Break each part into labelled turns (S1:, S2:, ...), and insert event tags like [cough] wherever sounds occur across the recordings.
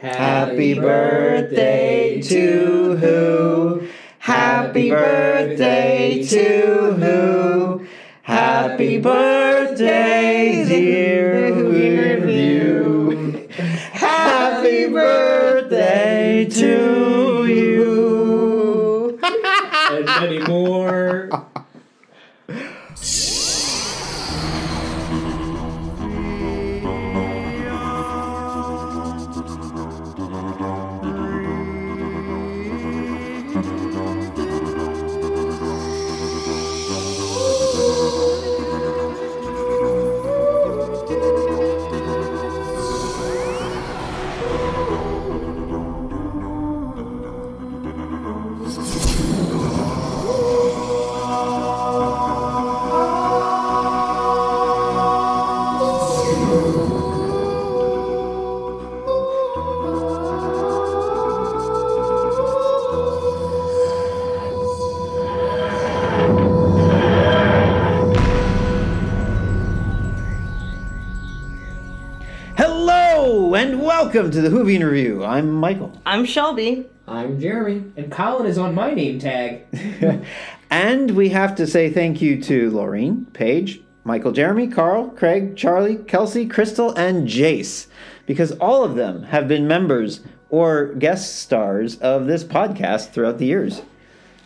S1: Happy birthday to who? Happy birthday to who? Happy birthday, to the Whovian Review. I'm Michael.
S2: I'm Shelby.
S3: I'm Jeremy.
S4: And Colin is on my name tag. [laughs]
S1: and we have to say thank you to Laureen, Paige, Michael, Jeremy, Carl, Craig, Charlie, Kelsey, Crystal, and Jace, because all of them have been members or guest stars of this podcast throughout the years.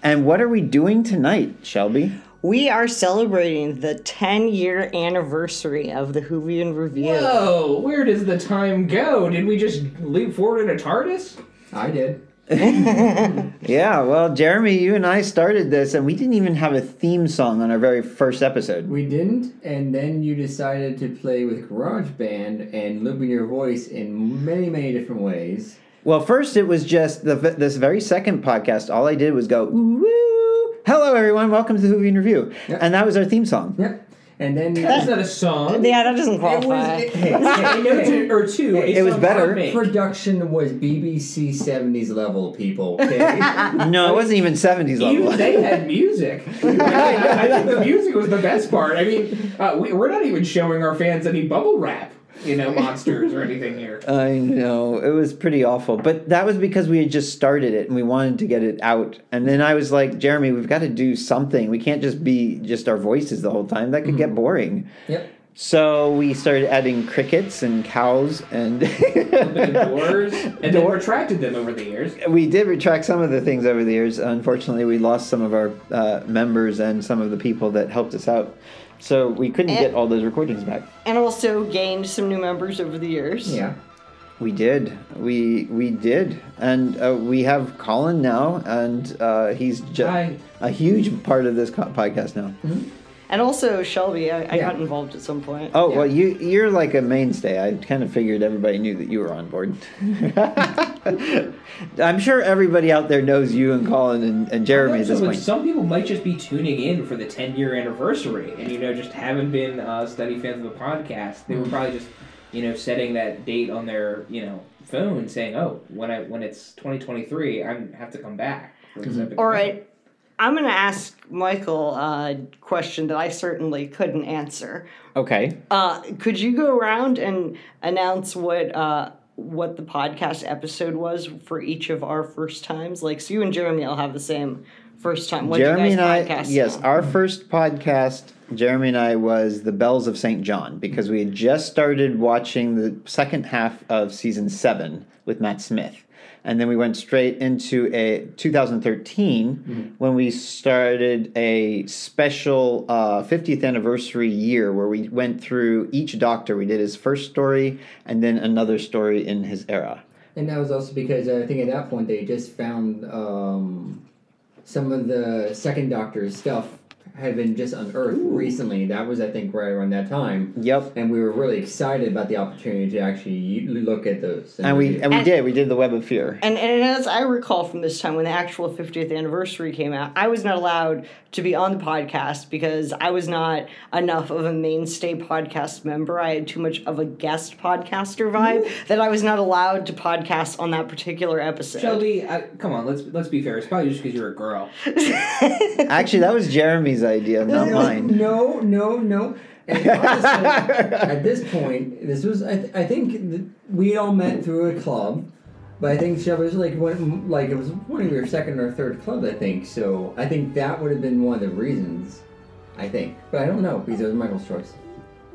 S1: And what are we doing tonight, Shelby?
S2: We are celebrating the 10 year anniversary of the Whovian Review.
S4: Whoa, where does the time go? Did we just leap forward in a TARDIS?
S3: I did. [laughs]
S1: Yeah, well, Jeremy, you and I started this, and we didn't even have a theme song on our very first episode.
S3: We didn't, and then you decided to play with GarageBand and looping your voice in many, many different ways.
S1: Well, first it was just the this very second podcast. All I did was go woo. Hello, everyone. Welcome to the Whovian Review,
S3: Yep.
S1: and that was our theme song.
S3: Yep. And then you
S4: That's not a song.
S2: Yeah, that doesn't
S3: It was,
S2: qualify.
S3: it, hey,
S4: A
S3: hey,
S4: to- or two. a
S1: It was better.
S3: Production was BBC 70s level, people. Okay. [laughs]
S1: No, it wasn't even seventies
S4: Even
S1: level.
S4: they had music. [laughs] I, I think the music was the best part. I mean, uh, we, we're not even showing our fans any bubble wrap, you know, monsters or anything here. [laughs]
S1: I know it was pretty awful, but that was because we had just started it and we wanted to get it out. And then I was like, Jeremy, we've got to do something. We can't just be just our voices the whole time. That could get boring.
S3: yep.
S1: So we started adding crickets and cows, and [laughs]
S4: doors and
S1: Door-
S4: retracted them over the years.
S1: we did retract some of the things over the years. Unfortunately, we lost some of our uh, members and some of the people that helped us out. So we couldn't
S2: Eh.
S1: get all those recordings back.
S2: And also gained some new members over the years.
S3: Yeah.
S1: We did. We we did, and uh, we have Colin now, and uh, he's ju- a huge part of this co- podcast now.
S2: And also Shelby, I, I
S3: Yeah.
S2: got involved at some point.
S1: Oh
S3: Yeah.
S1: well, you you're like a mainstay. I kind of figured everybody knew that you were on board. [laughs] I'm sure everybody out there knows you and Colin and, and Jeremy at this
S4: like,
S1: point.
S4: some people might just be tuning in for the 10 year anniversary and, you know, just haven't been uh, study fans of the podcast. They were
S1: Mm.
S4: probably just, you know, setting that date on their, you know, phone saying, oh, when I when it's 2023, I have to come back. For this epic
S2: All
S4: event."
S2: right. I'm going to ask Michael a question that I certainly couldn't answer.
S1: Okay.
S2: Uh, could you go around and announce what uh, what the podcast episode was for each of our first times? Like, so you and Jeremy will have the same first time. What
S1: Jeremy
S2: you
S1: and I,
S2: podcast
S1: yes,
S2: on?
S1: our first podcast, Jeremy and I, was The Bells of St. John because we had just started watching the second half of season seven with Matt Smith. And then we went straight into a 2013 when we started a special uh, 50th anniversary year where we went through each doctor. We did his first story and then another story in his era.
S3: And that was also because I think at that point they just found um, some of the second Doctor's stuff had been just unearthed recently. That was, I think, right around that time.
S1: Yep.
S3: And we were really excited about the opportunity to actually look at those.
S1: And we
S3: review.
S1: and we
S2: And-
S1: did. We did the Web of Fear.
S2: And, and as I recall from this time when the actual 50th anniversary came out, I was not allowed to be on the podcast because I was not enough of a mainstay podcast member. I had too much of a guest podcaster vibe that I was not allowed to podcast on that particular episode.
S4: Shelby, I, come on, let's let's be fair. It's probably just because you're a girl. [laughs]
S1: Actually, that was Jeremy's idea, not mine.
S3: No, no, no. And honestly, [laughs] at this point, this was I, th- I think th- we all met through a club But I think Shelby was like one, like it was one of your second or third clubs, I think. So I think that would have been one of the reasons. I think, but I don't know because it was Michael's choice.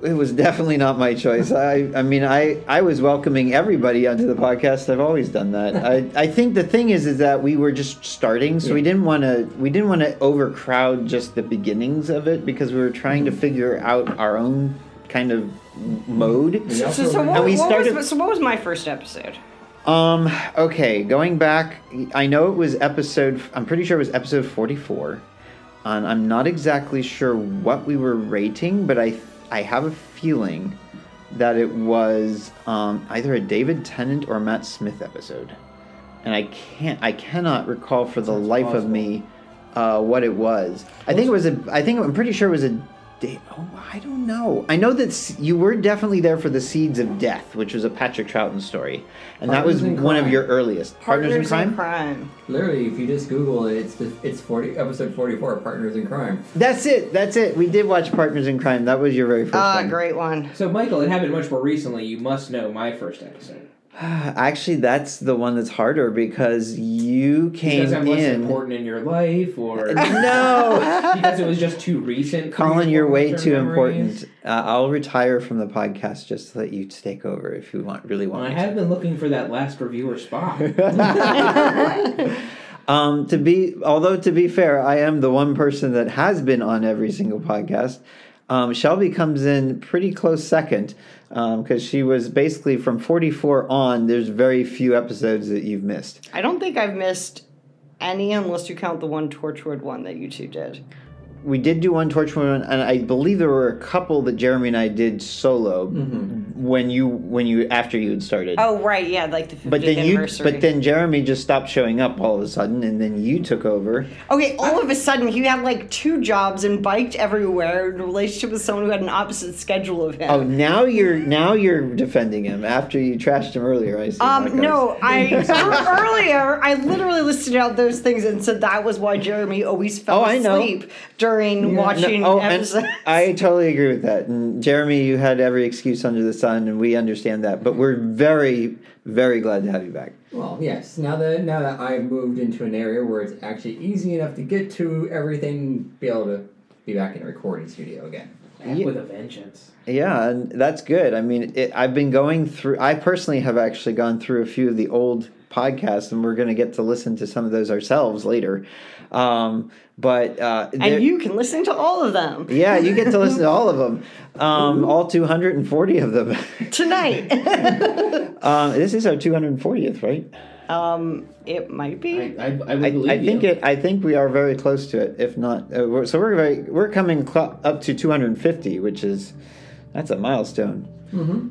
S1: It was definitely not my choice. I, I mean, I, I was welcoming everybody onto the podcast. I've always done that. [laughs] I, I think the thing is, is that we were just starting, so we didn't want to, we didn't want to overcrowd just the beginnings of it because we were trying to figure out our own kind of mode.
S3: We
S2: So, so, what,
S1: And we
S2: what
S1: started-
S2: was, so what was my first episode?
S1: Um. Okay. Going back, I know it was episode. I'm pretty sure it was episode 44, and I'm not exactly sure what we were rating, but I I have a feeling that it was um, either a David Tennant or Matt Smith episode, and I can't I cannot recall for the
S4: Sounds
S1: life of me uh, what it was. I think it was a. I think I'm pretty sure it was a. Da- Oh, I don't know. I know that you were definitely there for the Seeds of Death, which was a Patrick Troughton story, and that was
S3: Partners in
S1: one of your earliest
S2: Partners, in Crime.
S3: Literally, if you just Google it, it's the, it's forty episode forty four, Partners in Crime.
S1: That's it. That's it. We did watch Partners in Crime. That was your very first
S2: Ah,
S1: one.
S2: great one.
S4: So, Michael, it happened much more recently. You must know my first episode. [sighs]
S1: Actually, that's the one that's harder because you came
S4: Because I'm less
S1: in.
S4: important in your life, or [laughs]
S1: No, [laughs]
S4: because it was just too recent.
S1: Colin,
S4: your
S1: you're way too
S4: memories?
S1: important. Uh, I'll retire from the podcast just to let you take over if you want. Really
S4: Well,
S1: want.
S4: I
S1: me to.
S4: have been looking for that last reviewer spot. [laughs]
S1: Um, to be, although to be fair, I am the one person that has been on every single podcast. Um, Shelby comes in pretty close second because she was basically from 44 on. There's very few episodes that you've missed.
S2: I don't think I've missed any unless you count the one Torchwood one that you two did.
S1: We did do one Torchwood, one, and I believe there were a couple that Jeremy and I did solo
S3: Mm-hmm.
S1: When you when you after you had started.
S2: Oh right, yeah, like the 50th
S1: but then you,
S2: anniversary.
S1: but then Jeremy just stopped showing up all of a sudden, and then you took over.
S2: Okay, all of a sudden he had like two jobs and biked everywhere in a relationship with someone who had an opposite schedule of him.
S1: Oh, now you're now you're defending him after you trashed him earlier. I see.
S2: Um, no, I [laughs] earlier I literally listed out those things and said that was why Jeremy always fell
S1: Oh,
S2: asleep during
S1: No,
S2: watching
S1: oh, and
S2: episodes.
S1: I totally agree with that. And Jeremy, you had every excuse under the sun, and we understand that. But we're very, very glad to have you back.
S3: Well, yes. Now that now that I've moved into an area where it's actually easy enough to get to everything, be able to be back in a recording studio again.
S4: Back
S1: Yeah.
S4: with a vengeance.
S1: Yeah, and that's good. I mean, it, I've been going through. I personally have actually gone through a few of the old podcasts, and we're going to get to listen to some of those ourselves later. Um, but uh,
S2: and you can listen to all of them
S1: yeah, you get to listen to all of them, um, all 240 of them. [laughs]
S2: tonight. [laughs]
S1: um, this is our 240th, right?
S2: um, it might be.
S4: I, I, I would
S1: I,
S4: believe
S1: I think
S4: you.
S1: it. I think we are very close to it. If not, uh, we're, so we're very we're coming cl- up to 250, which is that's a milestone.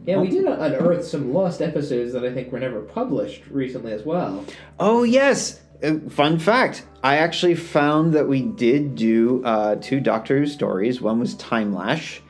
S4: Yeah, we did unearth some lost episodes that I think were never published recently as well.
S1: Oh yes. Uh, fun fact: I actually found that we did do uh, two Doctor Who stories. One was Timelash,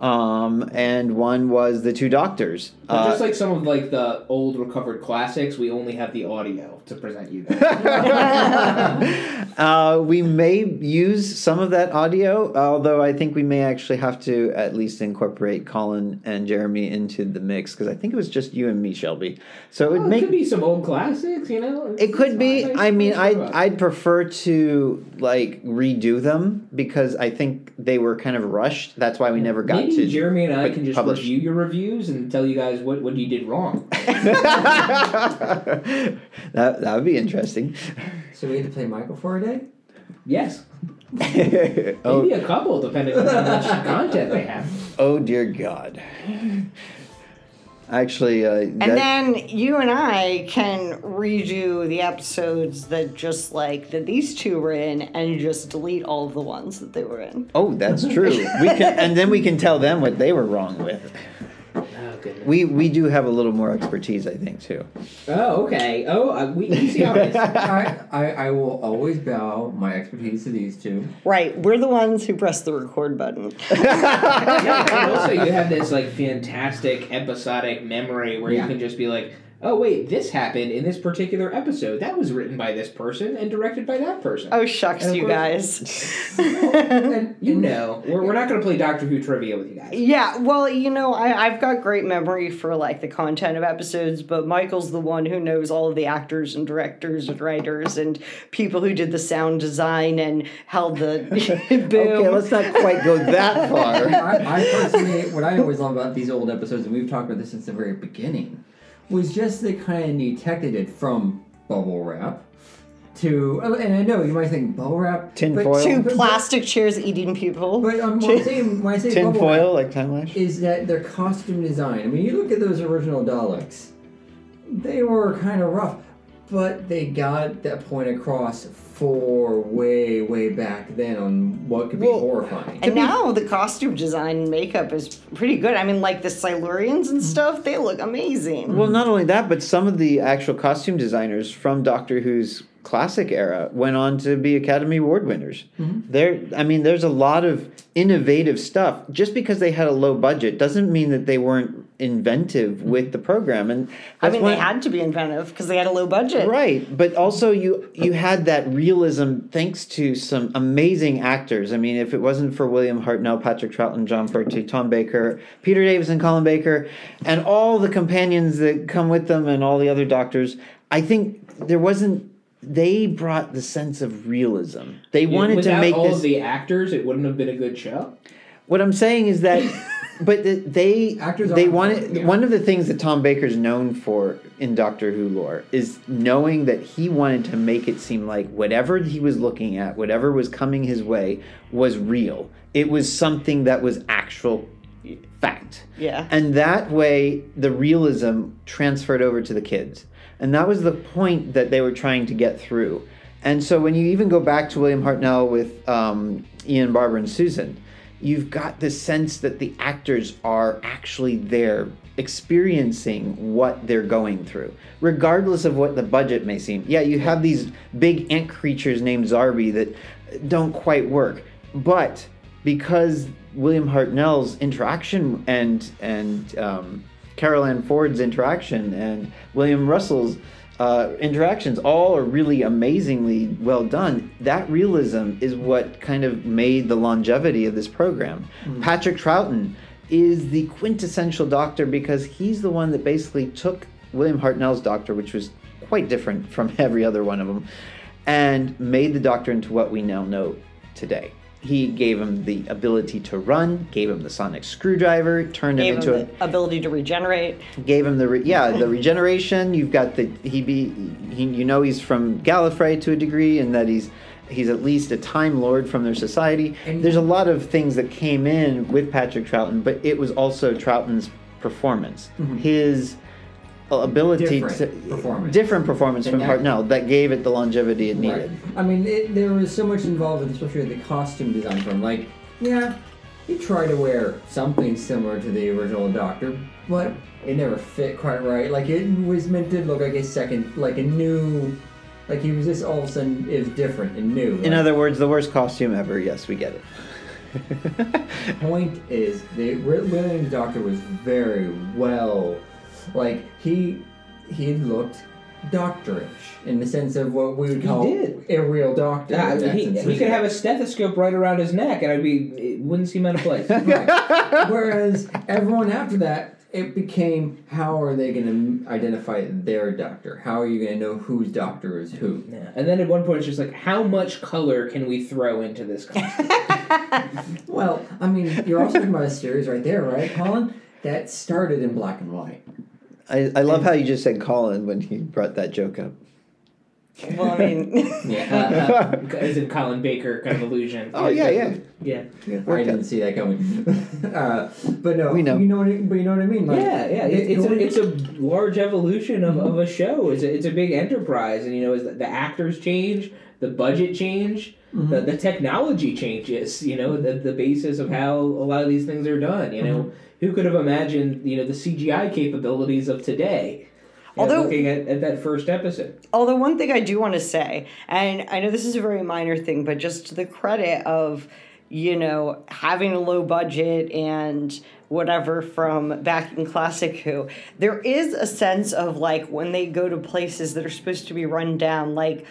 S1: um, and one was the Two Doctors.
S4: But
S1: Uh,
S4: just like some of like the old recovered classics, we only have the audio to present you. [laughs] [laughs]
S1: uh, we may use some of that audio, although I think we may actually have to at least incorporate Colin and Jeremy into the mix because I think it was just you and me, Shelby. So it would
S4: Well, it
S1: make
S4: could be some old classics, you know.
S1: It could be.
S4: It's
S1: I mean, I'd I'd prefer to like redo them because I think they were kind of rushed. That's why we never got
S4: Maybe
S1: to.
S4: Jeremy and I can just
S1: publish.
S4: review your reviews and tell you guys what, what you did wrong. [laughs] [laughs]
S1: that that would be interesting.
S3: So we had to play Michael for day.
S4: yes, [laughs]
S1: oh,
S4: maybe a couple, depending on how much [laughs] content they have.
S1: oh dear God. Actually, uh,
S2: And
S1: that,
S2: then you and I can redo the episodes that just like that these two were in, and just delete all of the ones that they were in.
S1: oh, that's true. We can, and then we can tell them what they were wrong with.
S4: Oh goodness.
S1: We we do have a little more expertise, I think, too.
S4: Oh okay. Oh, uh, we, we see how it is. [laughs]
S3: I, I I will always bow my expertise to these two.
S2: Right, we're the ones who press the record button. [laughs]
S4: yeah, and also you have this like fantastic episodic memory where
S3: Yeah.
S4: you can just be like, oh wait, this happened in this particular episode. That was written by this person and directed by that person.
S2: Oh shucks,
S4: And
S2: you
S4: course-
S2: guys.
S3: And,
S4: you know, we're, we're not going to play Doctor Who trivia with you guys.
S2: Yeah, well, you know, I, I've got great memory for like the content of episodes, but Michael's the one who knows all of the actors and directors and writers and people who did the sound design and held the [laughs] [laughs] boom.
S1: Okay, let's not quite go that far.
S3: I, I personally, what I always love about these old episodes, and we've talked about this since the very beginning, was just the kind of detected it from bubble wrap to, oh, and I know you might think bubble wrap,
S1: Tin
S3: but-
S1: foil?
S2: Two
S3: but-
S2: plastic chairs eating people.
S3: But um, when I say, when I say
S1: Tin
S3: bubble wrap,
S1: like Timelash.
S3: is that their costume design. I mean, you look at those original Daleks; they were kind of rough, but they got that point across for way, way back then on what could be
S1: Well,
S3: horrifying.
S2: and now the costume design and makeup is pretty good. I mean, like the Silurians and mm-hmm. stuff, they look amazing.
S1: Well, not only that, but some of the actual costume designers from Doctor Who's classic era went on to be Academy Award winners. Mm-hmm. There, I mean, there's a lot of innovative stuff. Just because they had a low budget doesn't mean that they weren't inventive mm-hmm. with the program. And
S2: I mean, they had to be inventive because they had a low budget.
S1: Right, but also you you had that realism thanks to some amazing actors. I mean, if it wasn't for William Hartnell, Patrick Troughton, Jon Pertwee, Tom Baker, Peter Davison, Colin Baker, and all the companions that come with them, and all the other doctors, I think there wasn't. They brought the sense of realism. They wanted
S4: Without
S1: to make
S4: all
S1: this.
S4: of the actors, it wouldn't have been a good show.
S1: What I'm saying is that, [laughs] but the, they
S3: Actors
S1: they
S3: are
S1: wanted
S3: yeah.
S1: one of the things that Tom Baker's known for in Doctor Who lore is knowing that he wanted to make it seem like whatever he was looking at, whatever was coming his way, was real. It was something that was actual fact.
S2: Yeah.
S1: And that way, the realism transferred over to the kids. And that was the point that they were trying to get through. And so when you even go back to William Hartnell with um, Ian, Barbara and Susan, you've got the sense that the actors are actually there experiencing what they're going through, regardless of what the budget may seem. Yeah, you have these big ant creatures named Zarbi that don't quite work, but because William Hartnell's interaction and and um, Carole Ann Ford's interaction and William Russell's uh, interactions all are really amazingly well done. That realism is what kind of made the longevity of this program. Patrick Troughton is the quintessential Doctor because he's the one that basically took William Hartnell's Doctor, which was quite different from [laughs] every other one of them, and made the Doctor into what we now know today. He gave him the ability to run, gave him the sonic screwdriver, turned him into
S2: him
S1: a
S2: ability to regenerate.
S1: gave him the re- yeah the regeneration. You've got the he be he, you know he's from Gallifrey to a degree, and that he's he's at least a Time Lord from their society.
S3: And-
S1: There's a lot of things that came in with Patrick Troughton, but it was also Troughton's performance, mm-hmm. his ability
S3: Different
S1: to
S3: performance.
S1: different performance
S3: And
S1: from
S3: that-
S1: Hartnell that gave it the longevity it
S3: Right.
S1: needed.
S3: I mean, it, there was so much involved, in, especially with the costume design from like, yeah, he tried to wear something similar to the original Doctor, but it never fit quite right. Like it was meant to look like a second, like a new, like he was just all of a sudden is different and new.
S1: In other words, the worst costume ever. Yes, we get it. [laughs]
S3: point is, the Williams Doctor was very well, like he he looked doctorish in the sense of what we would call a real doctor. That
S4: he, he could have a stethoscope right around his neck, and I'd be it wouldn't seem out of place. [laughs]
S3: Right. Whereas everyone after that, it became how are they going to identify their doctor? How are you going to know whose doctor is who?
S4: Yeah. And then at one point, it's just like, how much color can we throw into this? [laughs] [laughs]
S3: Well, I mean, you're also talking about a series right there, right, Colin? That started in black and white.
S1: I, I love how you just said Colin when he brought that joke up.
S2: Well, I mean, [laughs]
S4: yeah, uh, uh, [laughs] as in Colin Baker kind of illusion.
S1: Oh yeah, yeah.
S4: yeah.
S3: I didn't see that coming. [laughs] uh, but no,
S1: We know.
S3: You know what? I, but you know what I mean? Like,
S4: yeah, yeah. It, it's, a, it's a large evolution of, of a show. It's a, it's a big enterprise, and you know, as the, the actors change, the budget change, the, the technology changes. You know, the the basis of how a lot of these things are done. You know, who could have imagined you know the CGI capabilities of today? You know,
S2: Although-
S4: looking at, at that first episode,
S2: Although one thing I do want to say, and I know this is a very minor thing, but just to the credit of you know, having a low budget and whatever from back in Classic Who, there is a sense of like when they go to places that are supposed to be run down, like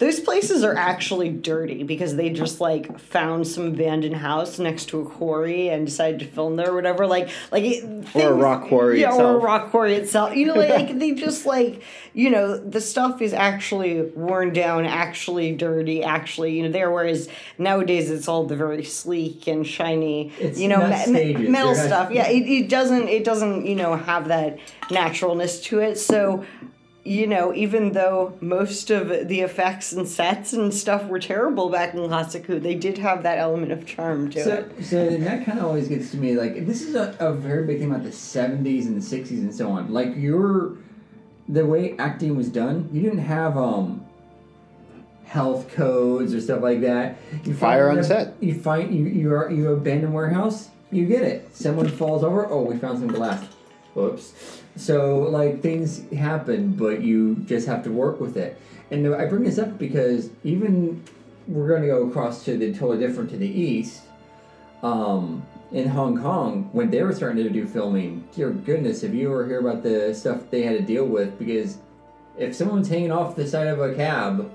S2: those places are actually dirty because they just like found some abandoned house next to a quarry and decided to film there or whatever. Like, like it,
S1: Or a rock quarry
S2: yeah, or a rock quarry itself. You know, [laughs] like they just like you know the stuff is actually worn down, actually dirty, actually you know there. Whereas nowadays it's all the very sleek and shiny,
S3: It's
S2: you know, me- metal stuff. Yeah, it, it doesn't it doesn't you know have that naturalness to it. So you know, even though most of the effects and sets and stuff were terrible back in Classic Who, they did have that element of charm to
S3: So,
S2: it.
S3: so and that kind of always gets to me. Like this is a, a very big thing about the '70s and the '60s and so on. Like your the way acting was done, you didn't have um health codes or stuff like that. You
S1: Fire
S3: find
S1: on
S3: a-
S1: set.
S3: You find you you are you abandon warehouse. You get it. Someone falls over. Oh, we found some glass. Whoops. So like things happen, but you just have to work with it. And I bring this up because even we're going to go across to the totally different to the east. Um, in Hong Kong, when they were starting to do filming, dear goodness, if you ever hear about the stuff they had to deal with, because if someone's hanging off the side of a cab,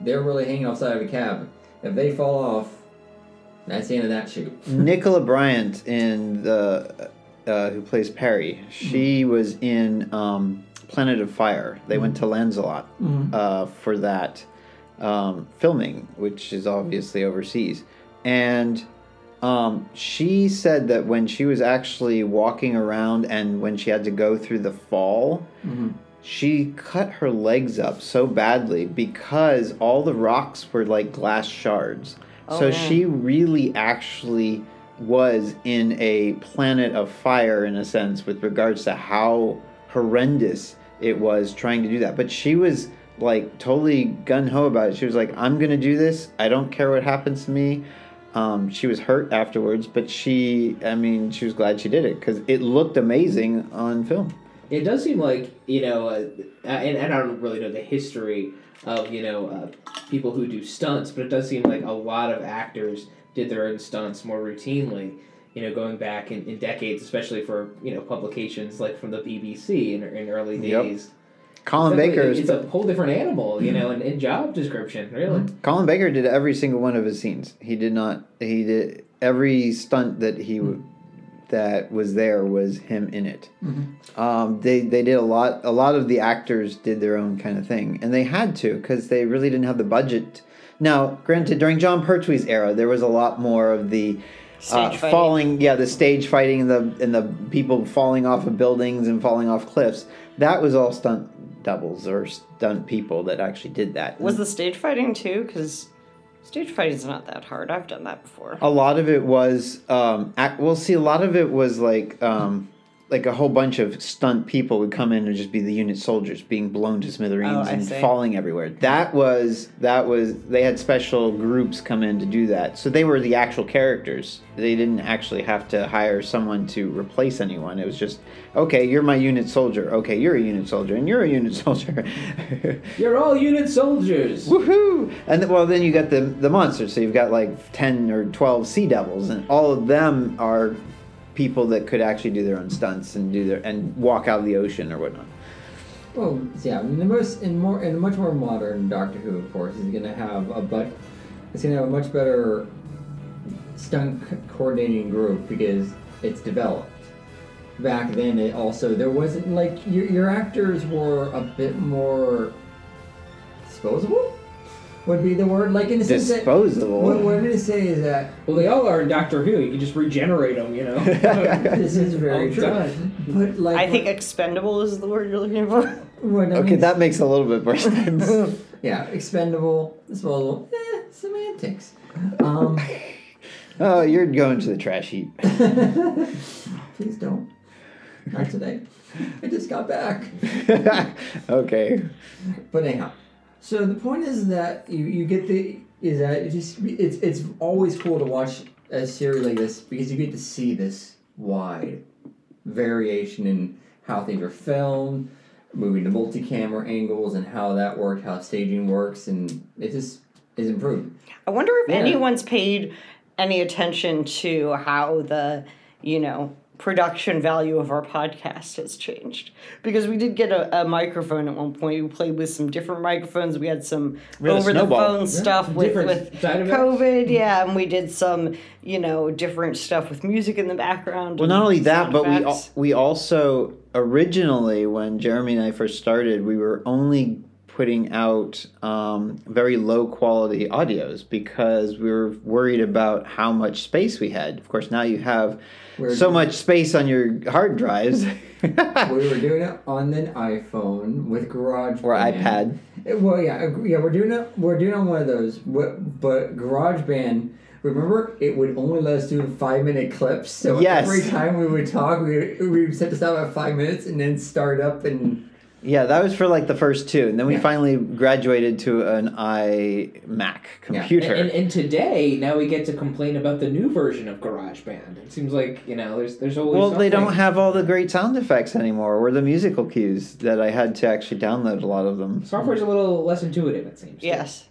S3: they're really hanging off the side of a cab. If they fall off, that's the end of that shoot.
S1: Nicola Bryant in the uh, who plays Peri. She was in um, Planet of Fire. They went to Lanzarote uh, for that um, filming, which is obviously overseas, and. Um, she said that when she was actually walking around and when she had to go through the fall, she cut her legs up so badly because all the rocks were like glass shards. so
S2: man.
S1: she really actually was in a planet of fire in a sense with regards to how horrendous it was trying to do that. But she was like totally gun ho about it. She was like, I'm going to do this. I don't care what happens to me. Um, she was hurt afterwards, but she, I mean, she was glad she did it because it looked amazing on film.
S4: It does seem like you know, uh, and, and I don't really know the history of you know uh, people who do stunts, but it does seem like a lot of actors did their own stunts more routinely. You know, going back in, in decades, especially for you know publications like from the BBC in, in early
S1: Yep.
S4: days.
S1: Colin
S4: Definitely,
S1: Baker is
S4: it's a whole different animal, you know, mm-hmm. and, and job description, really. Mm-hmm.
S1: Colin Baker did every single one of his scenes. He did not. He did every stunt that he w mm-hmm. that was there was him in it. Um, they they did a lot. A lot of the actors did their own kind of thing, and they had to because they really didn't have the budget. Now, granted, during Jon Pertwee's era, there was a lot more of the. Uh, falling, yeah, the stage fighting and the and the people falling off of buildings and falling off cliffs. That was all stunt doubles or stunt people that actually did that.
S2: Was the stage fighting too? Because stage fighting's not that hard. I've done that before.
S1: a lot of it was um act, well see a lot of it was like um like a whole bunch of stunt people would come in and just be the UNIT soldiers being blown to smithereens
S2: Oh,
S1: and
S2: see.
S1: falling everywhere that was that was they had special groups come in to do that so they were the actual characters they didn't actually have to hire someone to replace anyone it was just okay you're my UNIT soldier okay you're a UNIT soldier and you're a UNIT [laughs] soldier
S4: You're all UNIT soldiers.
S1: Woohoo! And well, then you got the the monsters. So you've got like ten or twelve sea devils, and all of them are people that could actually do their own stunts and do their and walk out of the ocean or whatnot.
S3: Well, yeah, in the most in more in much more modern Doctor Who, of course, is going to have a but it's going to have a much better stunt coordinating group because it's developed. Back then, it also there wasn't like your your actors were a bit more disposable. Would be the word like in the sense that
S1: Disposable.
S3: what, what I'm going to say is that
S4: Well, they all are in Doctor Who. You can just regenerate them, you know. [laughs]
S3: this is very
S4: All
S3: true.
S4: done.
S3: But like
S2: I think expendable is the word you're looking for.
S3: when I
S1: Okay,
S3: mean-
S1: that makes a little bit more sense. [laughs]
S3: yeah, expendable, disposable, eh, semantics. Um, [laughs]
S1: oh, you're going to the trash heap.
S3: please don't. Not today. I just got back.
S1: okay.
S3: But anyhow, so the point is that you, you get the is that it just it's it's always cool to watch a series like this because you get to see this wide variation in how things are filmed, moving to multi-camera angles and how that worked, how staging works, and it just is improved.
S2: I wonder if
S4: Yeah.
S2: anyone's paid any attention to how the you know production value of our podcast has changed. Because we did get a, a microphone at one point. We played with some different microphones. We had some
S1: We had
S2: over the phone stuff with, with covid. Mm-hmm. Yeah and we did some you know different stuff with music in the background
S1: Well, not only that, but we al- we also originally when Jeremy and I first started, we were only putting out um, very low quality audios because we were worried about how much space we had. Of course, now you have
S3: We're-
S1: so much space on your hard drives [laughs]
S3: we were doing it on an iPhone with GarageBand
S1: or iPad.
S3: Uh, Well, yeah, yeah, we're doing it. We're doing it on one of those, but, but GarageBand. Remember, it would only let us do five minute clips. So
S1: Yes.
S3: every time we would talk, we we would set to stop at five minutes and then start up and
S1: Yeah, that was for like the first two, and then we
S3: Yeah.
S1: finally graduated to an iMac
S3: Yeah.
S1: computer.
S4: And, and, and today, now we get to complain about the new version of GarageBand. It seems like you know, there's there's always.
S1: Well, they don't have all the great sound effects anymore, or the musical cues that I had to actually download a lot of them.
S4: Software's a little less intuitive, it seems.
S2: yes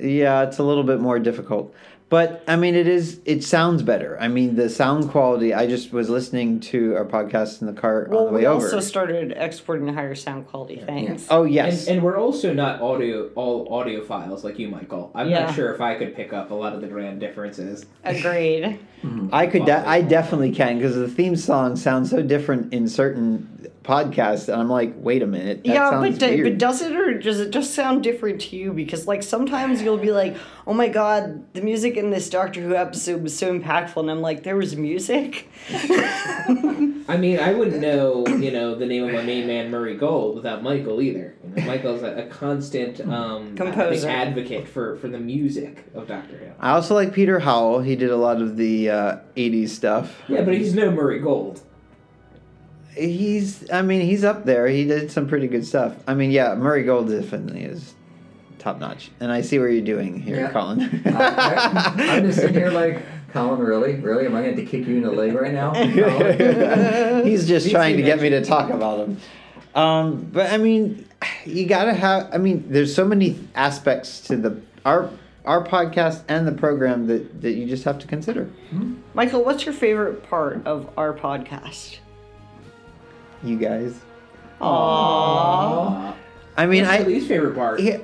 S1: Yeah, it's a little bit more difficult. But I mean, it is. It sounds better. I mean, the sound quality. I just was listening to our podcast in the car
S2: well
S1: on the way
S2: we
S1: over.
S2: We also started exporting higher sound quality things
S1: oh yes,
S4: And, and we're also not audio all audio files like you, Michael. I'm
S2: Yeah.
S4: not sure if I could pick up a lot of the grand differences.
S2: agreed [laughs]
S1: I could. De- I definitely can because the theme song sounds so different in certain podcasts, and I'm like, wait a minute, that
S2: yeah,
S1: sounds
S2: but, d- but does it or does it just sound different to you? Because like sometimes you'll be like, "Oh my god, the music in this Doctor Who episode was so impactful," and I'm like, "There was music." [laughs]
S4: I mean, I wouldn't know, you know, the name of my main man Murray Gold without Michael either. You know, Michael's a, a constant um, I think,
S2: Composer.
S4: advocate for, for the music of Doctor Who.
S1: I also like Peter Howell. He did a lot of the uh, '80s stuff.
S4: Yeah, but he's no Murray Gold.
S1: He's. I mean, he's up there. He did some pretty good stuff. I mean, yeah, Murray Gold definitely is top notch. And I see what you're doing here,
S3: Yeah.
S1: Colin. [laughs]
S3: I, am just sitting here like, Colin, really, really, am I going to have to kick you in the leg right now? [laughs]
S1: He's just
S4: He's
S1: trying to get me to talk about him. Um, but I mean, you gotta have. I mean, there's so many aspects to the our our podcast and the program that that you just have to consider.
S2: Michael, what's your favorite part of our podcast?
S1: You guys.
S2: Aww.
S1: I mean,
S4: What's
S1: I.
S4: least favorite part?
S1: Yeah,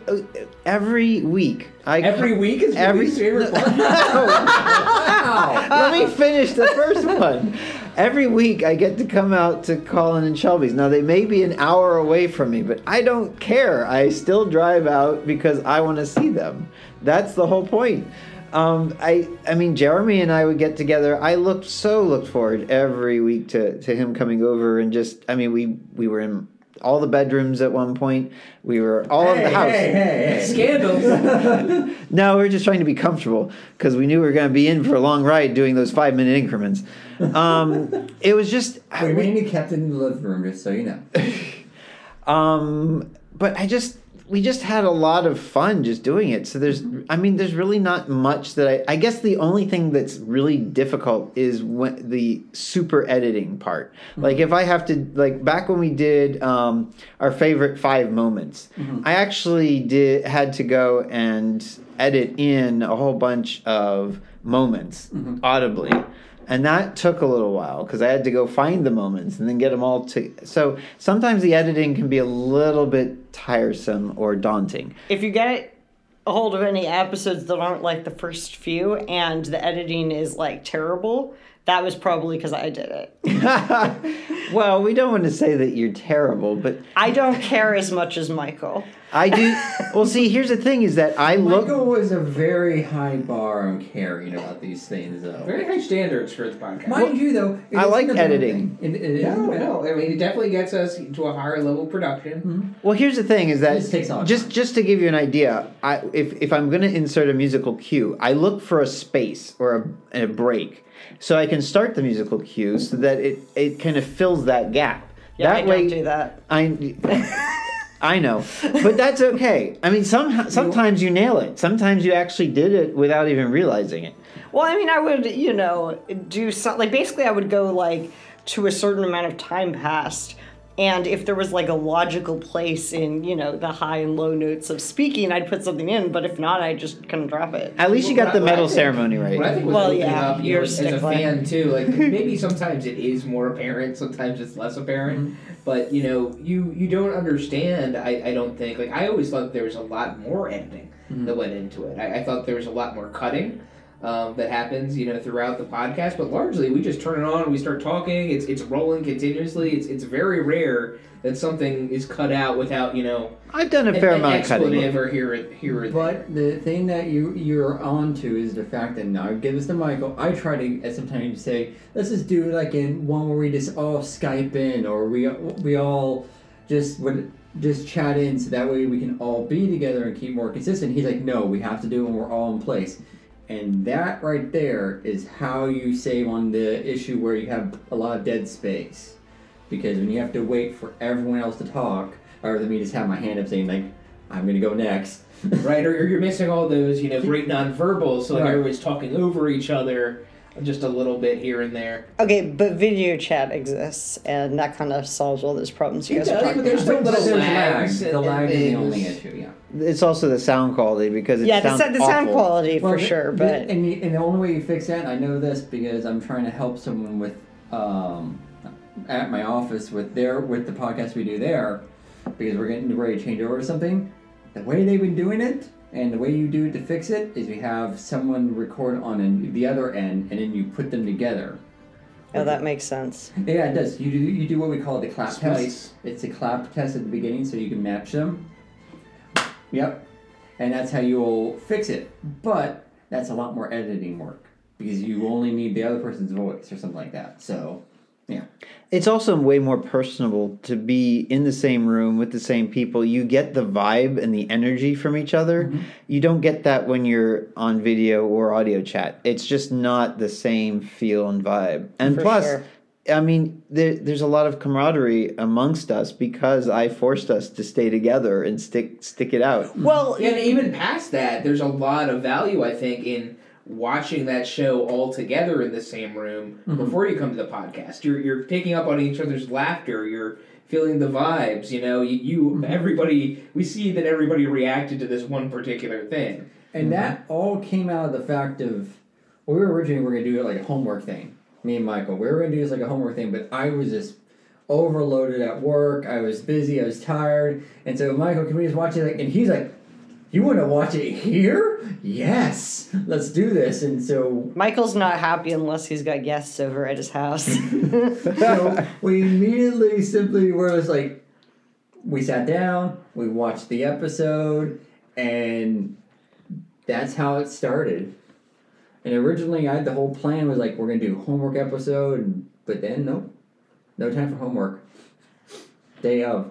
S1: every week, I
S4: Every week is your
S1: every
S4: least favorite [laughs] part. [laughs]
S3: Wow.
S1: Let me finish the first one. Every week I get to come out to Colin and Shelby's. Now they may be an hour away from me, but I don't care. I still drive out because I want to see them. That's the whole point. Um, I I mean Jeremy and I would get together. I looked so looked forward every week to, to him coming over and just I mean we we were in all the bedrooms at one point. We were all over
S3: Hey,
S1: the house.
S3: hey, hey, hey.
S4: Scandals. [laughs]
S1: No, we were just trying to be comfortable because we knew we were going to be in for a long ride doing those five minute increments. Um, [laughs] it was just,
S3: We mainly kept it in the living room, just so you know. [laughs]
S1: um, but I just, we just had a lot of fun just doing it. So there's, mm-hmm. I mean, there's really not much that I, I guess the only thing that's really difficult is when the super editing part. Mm-hmm. Like if I have to, like back when we did um, our favorite five moments, mm-hmm. I actually did had to go and edit in a whole bunch of moments audibly. And that took a little while because I had to go find the moments and then get them all to. So sometimes the editing can be a little bit tiresome or daunting.
S2: If you get a hold of any episodes that aren't like the first few and the editing is like terrible, that was probably because I did it. [laughs]
S1: well, we don't want to say that you're terrible, but
S2: I don't care as much as Michael.
S1: I do. well, see, here's the thing: is that I look.
S3: Michael was a very high bar on caring about these things, though.
S4: Very high standards for the podcast.
S3: Mind you, though,
S1: I like editing.
S3: thing. It, it
S4: no, no. I mean, it definitely gets us to a higher level production. Mm-hmm.
S1: Well, here's the thing: is that
S3: This takes a lot of
S1: just just to give you an idea, I, if if I'm going to insert a musical cue, I look for a space or a, a break, so I can start the musical cue, so that it it kind of fills that gap.
S2: Yeah,
S1: that
S2: I
S1: way,
S2: don't do that.
S1: I [laughs] I know, but that's okay. I mean, some sometimes you nail it. Sometimes you actually did it without even realizing it.
S2: Well, I mean, I would, you know, do something like basically I would go like to a certain amount of time passed And if there was like a logical place in, you know, the high and low notes of speaking, I'd put something in. But if not, I just kind of drop it.
S1: At least you
S4: Well,
S1: got the medal
S4: think-
S1: ceremony
S4: What I
S1: right.
S4: think was
S2: Well, yeah,
S4: up, you
S2: you're
S4: know, as a fan too, like [laughs] maybe sometimes it is more apparent, sometimes it's less apparent. Mm-hmm. But you know, you you don't understand. I, I don't think like I always thought there was a lot more editing mm-hmm. that went into it. I, I thought there was a lot more cutting. Um, that happens, you know, throughout the podcast, but largely we just turn it on, we start talking. It's it's rolling continuously. It's it's very rare that something is cut out without you know
S1: I've done a fair
S4: an
S1: amount of cutting.
S4: expletive or here or- here or there.
S3: But the thing that you you're on to is the fact that now I give this to Michael. I try to at some time say, let's just do like in one where we just all Skype in or we we all just would just chat in so that way we can all be together and keep more consistent. He's like, no, we have to do it when we're all in place. And that right there is how you save on the issue where you have a lot of dead space. Because when you have to wait for everyone else to talk, rather than me just have my hand up saying like, I'm gonna go next.
S4: right? Or, or you're missing all those, you know, great [laughs] nonverbals. So like
S3: Right.
S4: everybody's talking over each other, just a little bit here and there.
S2: Okay, but video chat exists, and that kind of solves all those problems you
S4: It
S2: guys are talking
S4: but there's
S2: about.
S4: still little
S3: there's
S4: lags
S3: lag. The lag is the only issue. Yeah.
S1: It's also the sound quality because it
S2: Yeah, the,
S1: sounds
S2: sa- the sound
S1: awful.
S2: quality for
S3: the-
S2: sure,
S3: the-
S2: but
S3: and, you, and the only way you fix that, I know this because I'm trying to help someone with um, at my office with their with the podcast we do there, because we're getting ready to change over to something. The way they've been doing it, and the way you do it to fix it, is you have someone record on an, the other end, and then you put them together.
S2: oh, that makes sense.
S3: Yeah, it does. You do you do what we call the clap
S4: Splice.
S3: test. It's a clap test at the beginning, so you can match them. Yep, and that's how you'll fix it. But that's a lot more editing work because you only need the other person's voice or something like that. So, yeah,
S1: It's also way more personable to be in the same room with the same people. You get the vibe and the energy from each other.
S4: Mm-hmm.
S1: You don't get that when you're on video or audio chat. It's just not the same feel and vibe. And
S2: For
S1: plus,
S2: sure.
S1: I mean, there, there's a lot of camaraderie amongst us because I forced us to stay together and stick stick it out.
S2: Well,
S4: and even past that, there's a lot of value, I think, in watching that show all together in the same room mm-hmm. before you come to the podcast. You're you're picking up on each other's laughter. You're feeling the vibes. You know, you, you mm-hmm. everybody. We see that everybody reacted to this one particular thing.
S3: and that mm-hmm. all came out of the fact of we were originally we are gonna do it like a homework thing. Me and Michael, we were gonna do this like a homework thing, but I was just overloaded at work. I was busy. I was tired, and so Michael, can we just watch it? Like, and he's like, "You want to watch it here? Yes, let's do this." And so,
S2: Michael's not happy unless he's got guests over at his house. [laughs]
S3: so we immediately simply were just like, we sat down, we watched the episode, and that's how it started. And originally, I had the whole plan was like, we're gonna do homework episode, but then no, no time for homework. Day of.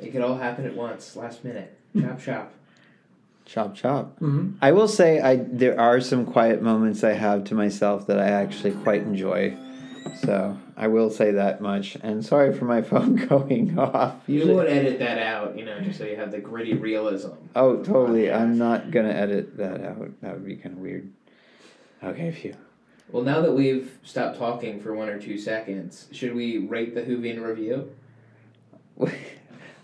S4: It could all happen at once, last minute. Chop chop.
S1: Chop chop.
S3: Mm-hmm.
S1: I will say I there are some quiet moments I have to myself that I actually quite enjoy. So I will say that much. And sorry for my [laughs] phone going off.
S4: You would edit that out, you know, just so you have the gritty realism.
S1: Oh, totally. I'm not gonna edit that out. That would be kind of weird. Okay, phew.
S4: Well, now that we've stopped talking for one or two seconds, should we rate the Whovian review? [laughs]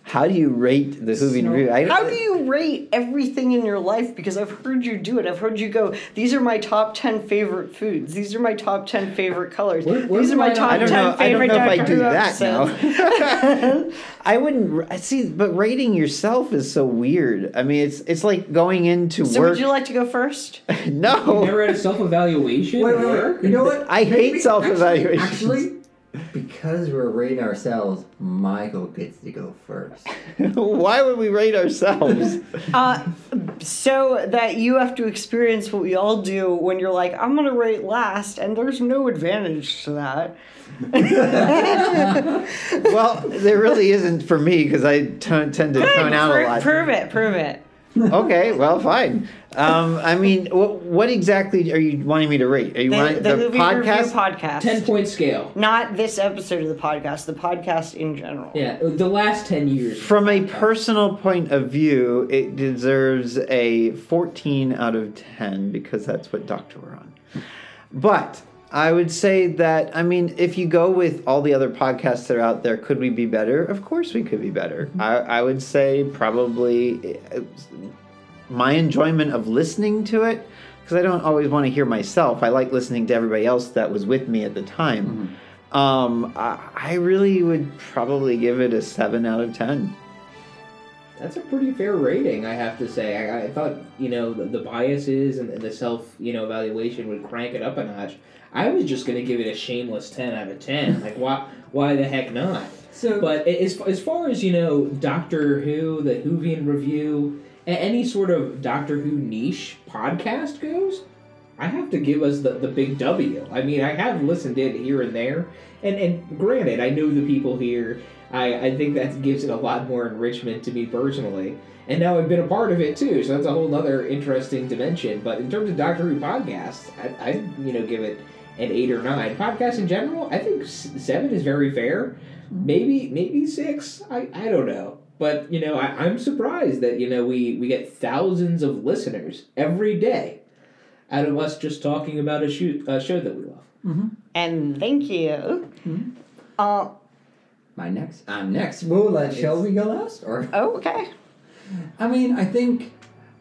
S1: How do you rate the Whovian
S3: So-
S1: review? I,
S2: How do you rate everything in your life? Because I've heard you do it. I've heard you go, these are my top 10 favorite foods. These are my top 10 favorite colors.
S3: Where- where's
S2: these are my top
S3: on-
S1: I don't
S2: 10
S1: know. I don't
S2: favorite
S1: know if I do that
S2: episodes.
S1: now. [laughs] [laughs] I wouldn't r- I see, but rating yourself is so weird. I mean, it's it's like going into
S2: So
S1: work.
S2: would you like to go first? [laughs]
S1: no, You
S4: never had a self evaluation.
S3: Wait, wait, wait. You know what?
S1: I hate self-evaluations.
S3: Actually, actually, because we're rating ourselves, Michael gets to go first. [laughs]
S1: why would we rate ourselves? [laughs]
S2: Uh, so that you have to experience what we all do when you're like, I'm going to rate last, and there's no advantage to that. [laughs]
S1: well, there really isn't for me because I t- tend to tone out a lot.
S2: Prove it, prove it.
S1: Okay, well, fine. Um, I mean, what, what exactly are you wanting me to rate? Are you
S2: The,
S1: wanting
S2: the,
S1: the,
S2: movie
S1: podcast?
S2: podcast.
S4: 10 point scale.
S2: Not this episode of the podcast, the podcast in general.
S4: Yeah, the last 10 years.
S1: From a personal point of view, it deserves a 14 out of 10 because that's what doctor we're on. But I would say that I mean, if you go with all the other podcasts that are out there, could we be better? Of course, we could be better. I, I would say probably my enjoyment of listening to it because I don't always want to hear myself. I like listening to everybody else that was with me at the time. Um, I, I really would probably give it a seven out of ten.
S4: That's a pretty fair rating, I have to say. I, I thought, you know, the, the biases and the self, you know, evaluation would crank it up a notch. I was just going to give it a shameless 10 out of 10. Like, why, why the heck not?
S3: So,
S4: But as, as far as, you know, Doctor Who, the Whovian review, any sort of Doctor Who niche podcast goes, I have to give us the, the big W. I mean, I have listened in here and there. And, and granted, I know the people here. I, I think that gives it a lot more enrichment to me personally. And now I've been a part of it too, so that's a whole other interesting dimension. But in terms of Doctor Who podcasts, I, I you know give it an eight or nine. Podcasts in general, I think seven is very fair. Maybe maybe six. I, I don't know. But you know I, I'm surprised that you know we we get thousands of listeners every day out of us just talking about a shoot a show that we love.
S2: And thank you.
S3: Mhm.
S2: Uh,
S3: my next, I'm next. We'll let Shelby go last, or
S2: oh, okay.
S3: I mean, I think,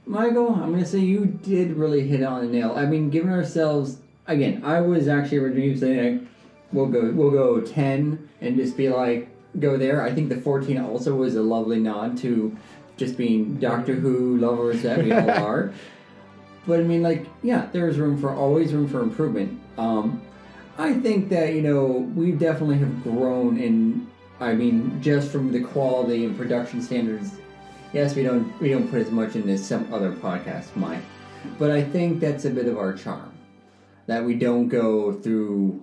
S3: Michael, I'm gonna say you did really hit on the nail. I mean, giving ourselves again, I was actually originally saying like, we'll go, we'll go ten, and just be like, go there. I think the 14 also was a lovely nod to just being Doctor Who lovers that we all [laughs] are. But I mean, like, yeah, there's room for always room for improvement. Um, I think that you know we definitely have grown in. I mean, just from the quality and production standards. Yes, we don't we don't put as much in as some other podcasts might, but I think that's a bit of our charm that we don't go through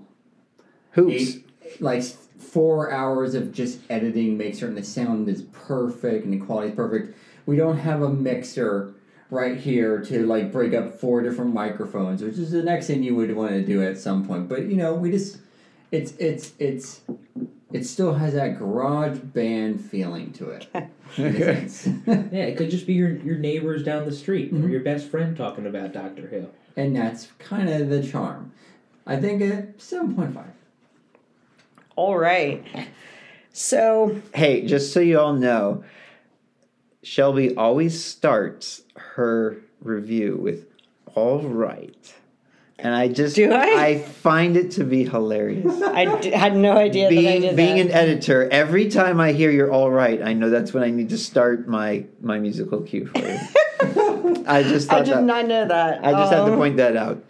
S1: Hoops.
S3: eight, like four hours of just editing, make certain the sound is perfect and the quality is perfect. We don't have a mixer right here to like break up four different microphones, which is the next thing you would want to do at some point. But you know, we just it's it's it's it still has that garage band feeling to it. in a sense.
S4: Yeah, it could just be your, your neighbors down the street or
S3: Mhm.
S4: your best friend talking about Doctor Who.
S3: and that's kind of the charm. I think a seven point five.
S2: All right. So,
S1: Hey, just so you all know, Shelby always starts her review with "all right," and I just
S2: Do I?
S1: I find it to be hilarious. [laughs]
S2: I d- had no idea that I
S1: being
S2: did
S1: being
S2: that.
S1: an editor, every time I hear you're all right, I know that's when I need to start my my musical cue for you. [laughs] I just
S2: I
S1: thought
S2: did
S1: that
S2: not know that.
S1: I just had to
S2: Um,
S1: point that out.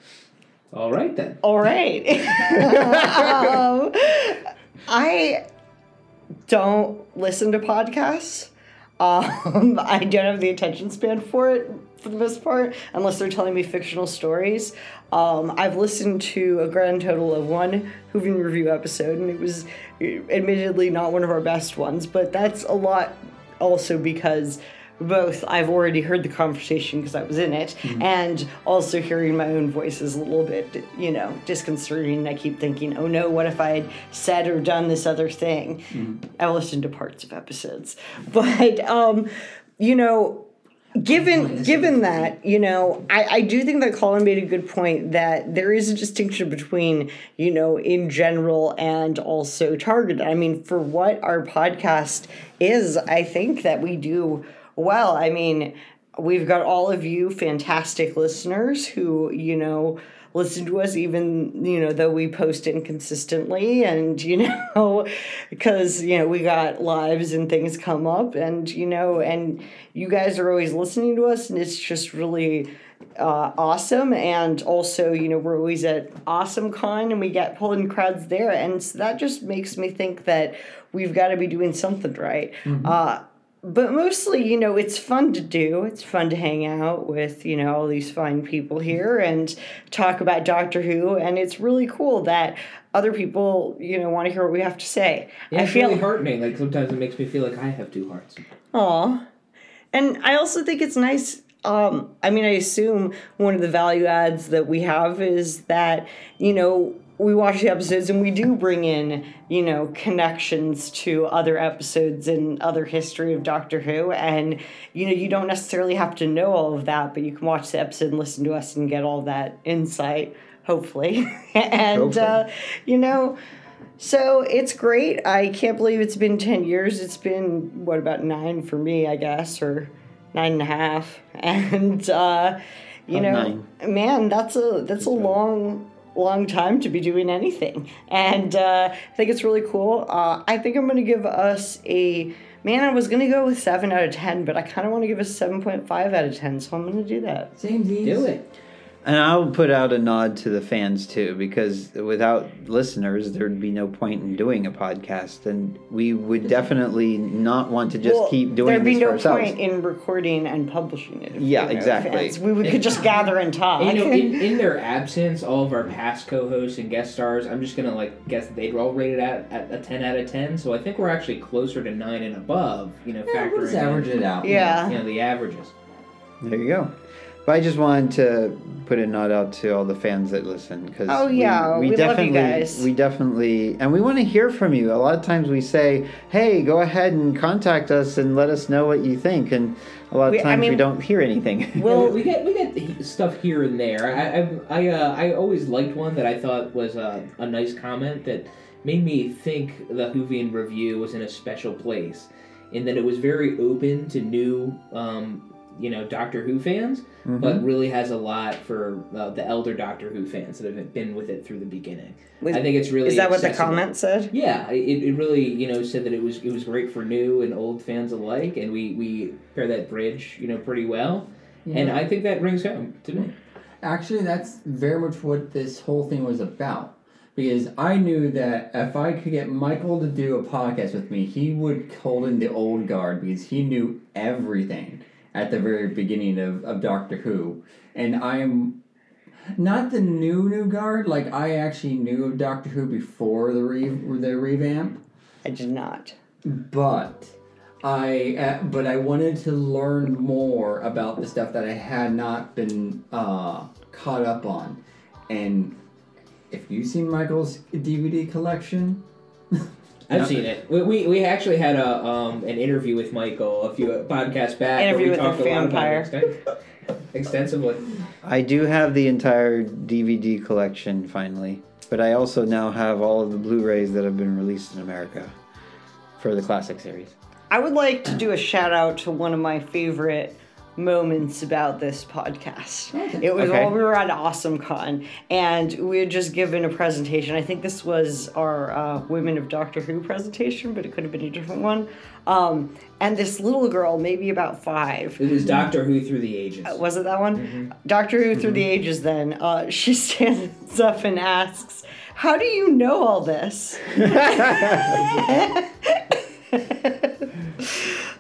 S4: All right then.
S2: All right. [laughs] um, I don't listen to podcasts. Um, [laughs] I don't have the attention span for it for the most part, unless they're telling me fictional stories. Um, I've listened to a grand total of one Whovian Review episode, and it was admittedly not one of our best ones, but that's a lot also because both I've already heard the conversation because I was in it, and also hearing my own voice is a little bit, you know, disconcerting. I keep thinking, oh no, what if I had said or done this other thing? I listened to parts of episodes, [laughs] but um, you know, given given that you know I, I do think that colin made a good point that there is a distinction between you know in general and also targeted. I mean for what our podcast is i think that we do well i mean we've got all of you fantastic listeners who you know listen to us even you know though we post inconsistently and you [laughs] know because you know we got lives and things come up and you know and you guys are always listening to us and it's just really uh, awesome and also you know we're always at AwesomeCon and we get pulling crowds there and so that just makes me think that we've got to be doing something right. Uh, but mostly, you know, it's fun to do. It's fun to hang out with, you know, all these fine people here and talk about Doctor Who. And it's really cool that other people, you know, want to hear what we have to say.
S4: Yeah,
S2: I
S4: it's
S2: feel
S4: really heartening. Like sometimes it makes me feel like I have two hearts.
S2: Aw. And I also think it's nice. Um, I mean, I assume one of the value adds that we have is that, you know, we watch the episodes and we do bring in, you know, connections to other episodes and other history of Doctor Who. And, you know, you don't necessarily have to know all of that, but you can watch the episode and listen to us and get all that insight hopefully. [laughs] and
S1: Hopefully.
S2: Uh, you know, so it's great. I can't believe it's been ten years. It's been what about nine for me, I guess, or nine and a half. [laughs] And uh, you
S1: About
S2: know, man, that's a that's a long long time to be doing anything. And uh, I think it's really cool. Uh, I think I'm going to give us a man. I was going to go with seven out of ten, but I kind of want to give us seven point five out of ten. So I'm going to do that.
S3: Same
S4: Do it.
S1: And I'll put out a nod to the fans too, because without listeners, there'd be no point in doing a podcast, and we would definitely not want to just
S2: Well,
S1: keep doing this.
S2: There'd be
S1: for
S2: no point in recording and publishing it. if
S1: Yeah, exactly.
S2: fans. We, we could just gather and talk.
S4: You know, in, in their [laughs] absence, all of our past co-hosts and guest stars, I'm just gonna like guess they'd all rated at, at a 10 out of 10. So I think we're actually closer to nine and above. You know,
S3: Yeah, we'll
S4: factoring
S3: just average it out.
S2: yeah.
S4: you know the averages.
S1: There you go. But I just wanted to put a nod out to all the fans that listen because
S2: Oh, yeah, we love you
S1: definitely
S2: guys.
S1: we definitely and we want to hear from you. A lot of times we say, "Hey, go ahead and contact us and let us know what you think," and a lot of
S2: We- I
S1: times we don't hear anything. [laughs] [laughs]
S2: Well-
S4: we, we get we get stuff here and there. I I I, uh, I always liked one that I thought was a, a nice comment that made me think the Whovian review was in a special place, in that it was very open to new, um, you know, Doctor Who fans,
S1: Mm-hmm.
S4: but really has a lot for uh, the elder Doctor Who fans that have been with it through the beginning.
S2: Was-
S4: I think it's really
S2: Is that what the comment said?
S4: Yeah, it, it really you know said that it was it was great for new and old fans alike, and we we pair that bridge you know pretty well, and I think that rings home to me.
S3: Actually, that's very much what this whole thing was about. Because I knew that if I could get Michael to do a podcast with me, he would hold in the old guard because he knew everything at the very beginning of, of Doctor Who. And I'm not the new new guard, like I actually knew of Doctor Who before the re- the revamp.
S2: I did not.
S3: but I uh, but I wanted to learn more about the stuff that I had not been uh, caught up on, and if you've seen Michael's DVD collection, [laughs]
S4: I've
S1: No.
S4: seen it. We, we, we actually had a um an interview with Michael a few podcasts back. where
S2: Interview
S4: we
S2: with
S4: talked
S2: the
S4: a about
S2: vampire.
S4: it [laughs] extensively.
S1: I do have the entire DVD collection finally, but I also now have all of the Blu-rays that have been released in America for the classic series.
S2: I would like to do a shout out to one of my favorite moments about this podcast. It was
S1: Okay.
S2: while we were at AwesomeCon and we had just given a presentation. I think this was our uh, Women of Doctor Who presentation, but it could have been a different one. Um, and this little girl, maybe about five,
S4: It was Doctor Who through the ages.
S2: was it that one? Doctor Who through the ages. Then uh, [laughs] she stands up and asks, "How do you know all this?" [laughs] [laughs] [laughs]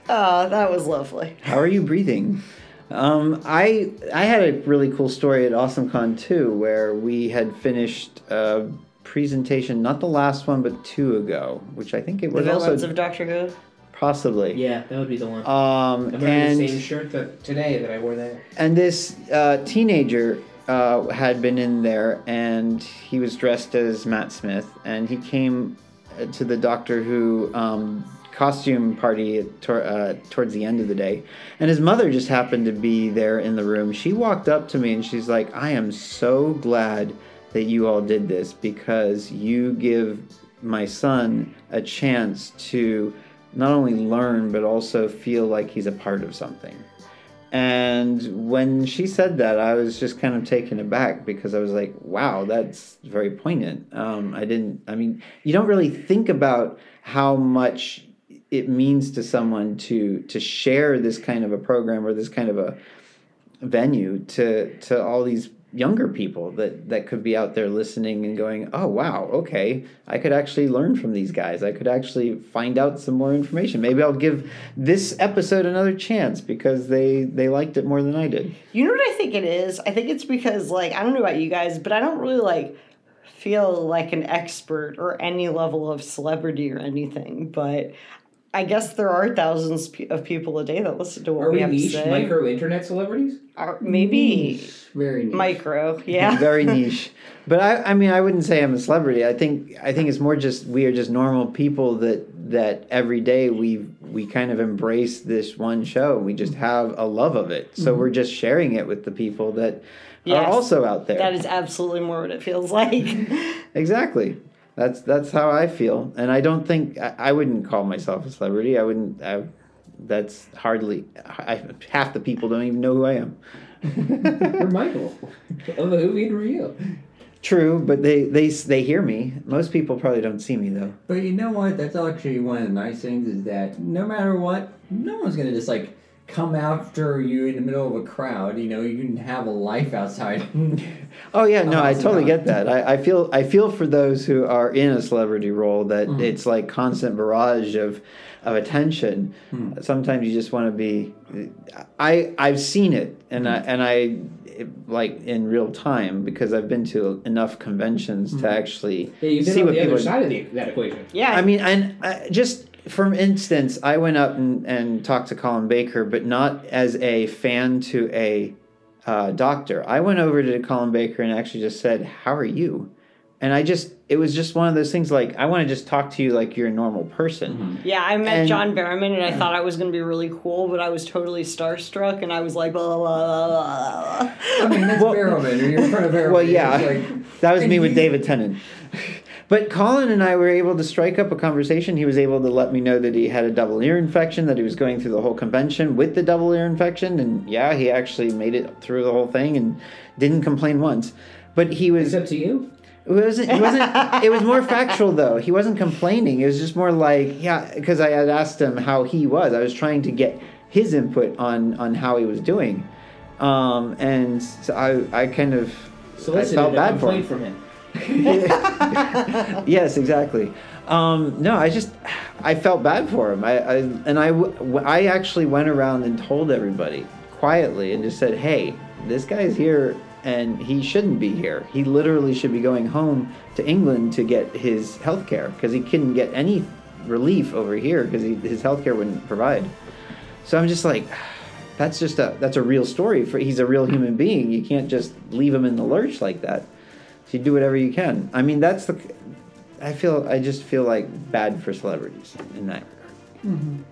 S2: Oh, that was lovely.
S1: How are you breathing? Um, I I had a really cool story at AwesomeCon too, where we had finished a presentation, not the last one, but two ago, which I think it was.
S2: The villains
S1: also
S2: of Doctor Who.
S1: possibly.
S4: Yeah, that would be the one.
S1: Um,
S4: I'm wearing
S1: and
S4: the same shirt that today that I wore there.
S1: and this uh, teenager uh, had been in there, and he was dressed as Matt Smith, and he came uh, to the Doctor Who um, costume party tor- uh, towards the end of the day, and his mother just happened to be there in the room. She walked up to me and she's like, "I am so glad that you all did this because you give my son a chance to." Not only learn, but also feel like he's a part of something. And when she said that, I was just kind of taken aback because I was like, wow, that's very poignant. Um, I didn't, I mean, you don't really think about how much it means to someone to to share this kind of a program or this kind of a venue to to all these younger people that that could be out there listening and going oh wow okay i could actually learn from these guys i could actually find out some more information maybe i'll give this episode another chance because they they liked it more than i did
S2: You know what I think it is? I think it's because like I don't know about you guys, but I don't really like feel like an expert or any level of celebrity or anything. But I guess there are thousands of people a day that listen to what
S4: Are
S2: we
S4: we
S2: have
S4: niche
S2: to say.
S4: micro internet celebrities?
S2: Or maybe
S3: very niche.
S2: micro, [laughs] yeah.
S1: very niche but i i mean i wouldn't say i'm a celebrity i think i think it's more just we are just normal people that that every day we we kind of embrace this one show. We just have a love of it. So mm-hmm. we're just sharing it with the people that are also out there.
S2: That is absolutely more what it feels like. [laughs]
S1: Exactly. That's that's how I feel, and I don't think I, I wouldn't call myself a celebrity. I wouldn't. I, that's hardly I, half the people don't even know who I am. [laughs]
S4: Or Michael of the Movie Review.
S1: True, but they they they hear me. Most people probably don't see me though.
S3: But you know what? That's actually one of the nice things is that no matter what, no one's gonna just like come after you in the middle of a crowd. You know, you can have a life outside. [laughs]
S1: Oh yeah, no, I totally get that. I, I feel I feel for those who are in a celebrity role that
S3: Mhm.
S1: it's like constant barrage of of attention.
S3: Hmm.
S1: Sometimes you just want to be. I I've seen it, and I and I like in real time because I've been to enough conventions to actually
S4: Yeah, you've been
S1: see
S4: on
S1: what
S4: the
S1: people.
S4: other side of the, that equation.
S2: yeah.
S1: I mean, and uh, just for instance, I went up and, and talked to Colin Baker, but not as a fan to a uh, doctor. I went over to Colin Baker and actually just said, "How are you?" And I just, it was just one of those things. Like, I want to just talk to you like you're a normal person.
S2: Yeah, I met
S1: And-
S2: John Barrowman and I thought I was going to be really cool, but I was totally starstruck and I was like, blah, blah, blah, blah, blah.
S3: I mean, that's
S1: Well-
S3: Barrowman. You're in front of Barrowman.
S1: Well, yeah,
S3: like,
S1: that was me with
S3: he- [laughs]
S1: David Tennant. But Colin and I were able to strike up a conversation. He was able to let me know that he had a double ear infection, that he was going through the whole convention with the double ear infection, and yeah, he actually made it through the whole thing and didn't complain once. But he was
S4: Except to you.
S1: it wasn't. It wasn't. it was more factual though. He wasn't complaining. It was just more like, yeah, because I had asked him how he was. I was trying to get his input on on how he was doing, um, and so I I kind of I
S4: Solicited
S1: felt bad for him.
S4: from him. [laughs]
S1: yes, exactly. Um, no, I just I felt bad for him. I, and I and I I actually went around and told everybody quietly and just said, "Hey, this guy's here and he shouldn't be here. He literally should be going home to England to get his health care because he couldn't get any relief over here because his health care wouldn't provide." So I'm just like that's just a that's a real story for he's a real human being. You can't just leave him in the lurch like that. So you do whatever you can. I mean, that's the. I feel. I just feel like bad for celebrities in that regard.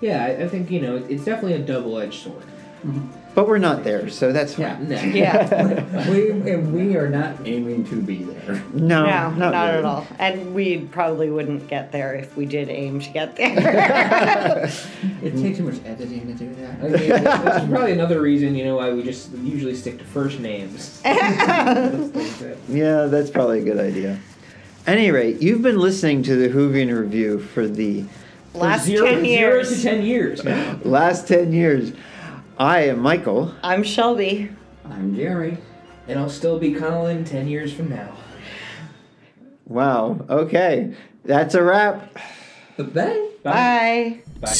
S4: Yeah, I, I think you know it's definitely a double-edged sword. Mm-hmm.
S1: But we're not there, so that's
S3: Yeah.
S1: fine.
S4: No.
S2: Yeah. [laughs]
S3: we and we are not aiming to be there.
S1: No,
S2: No,
S1: not,
S2: not,
S1: really.
S2: at all. And we probably wouldn't get there if we did aim to get there. [laughs]
S3: It takes too much editing to do that.
S4: I mean, that's probably another reason, you know, why we just usually stick to first names. Those things that-
S1: Yeah, that's probably a good idea. Any rate, you've been listening to the Whovian Review for the
S4: for
S2: Last
S4: zero,
S2: 10
S4: zero
S2: years.
S4: to ten years now.
S1: last 10 years. I am Michael.
S2: I'm Shelby.
S3: I'm Jerry.
S4: And I'll still be Colin ten years from now.
S1: Wow. Okay. That's a wrap.
S3: Bye.
S2: Bye.
S4: Bye.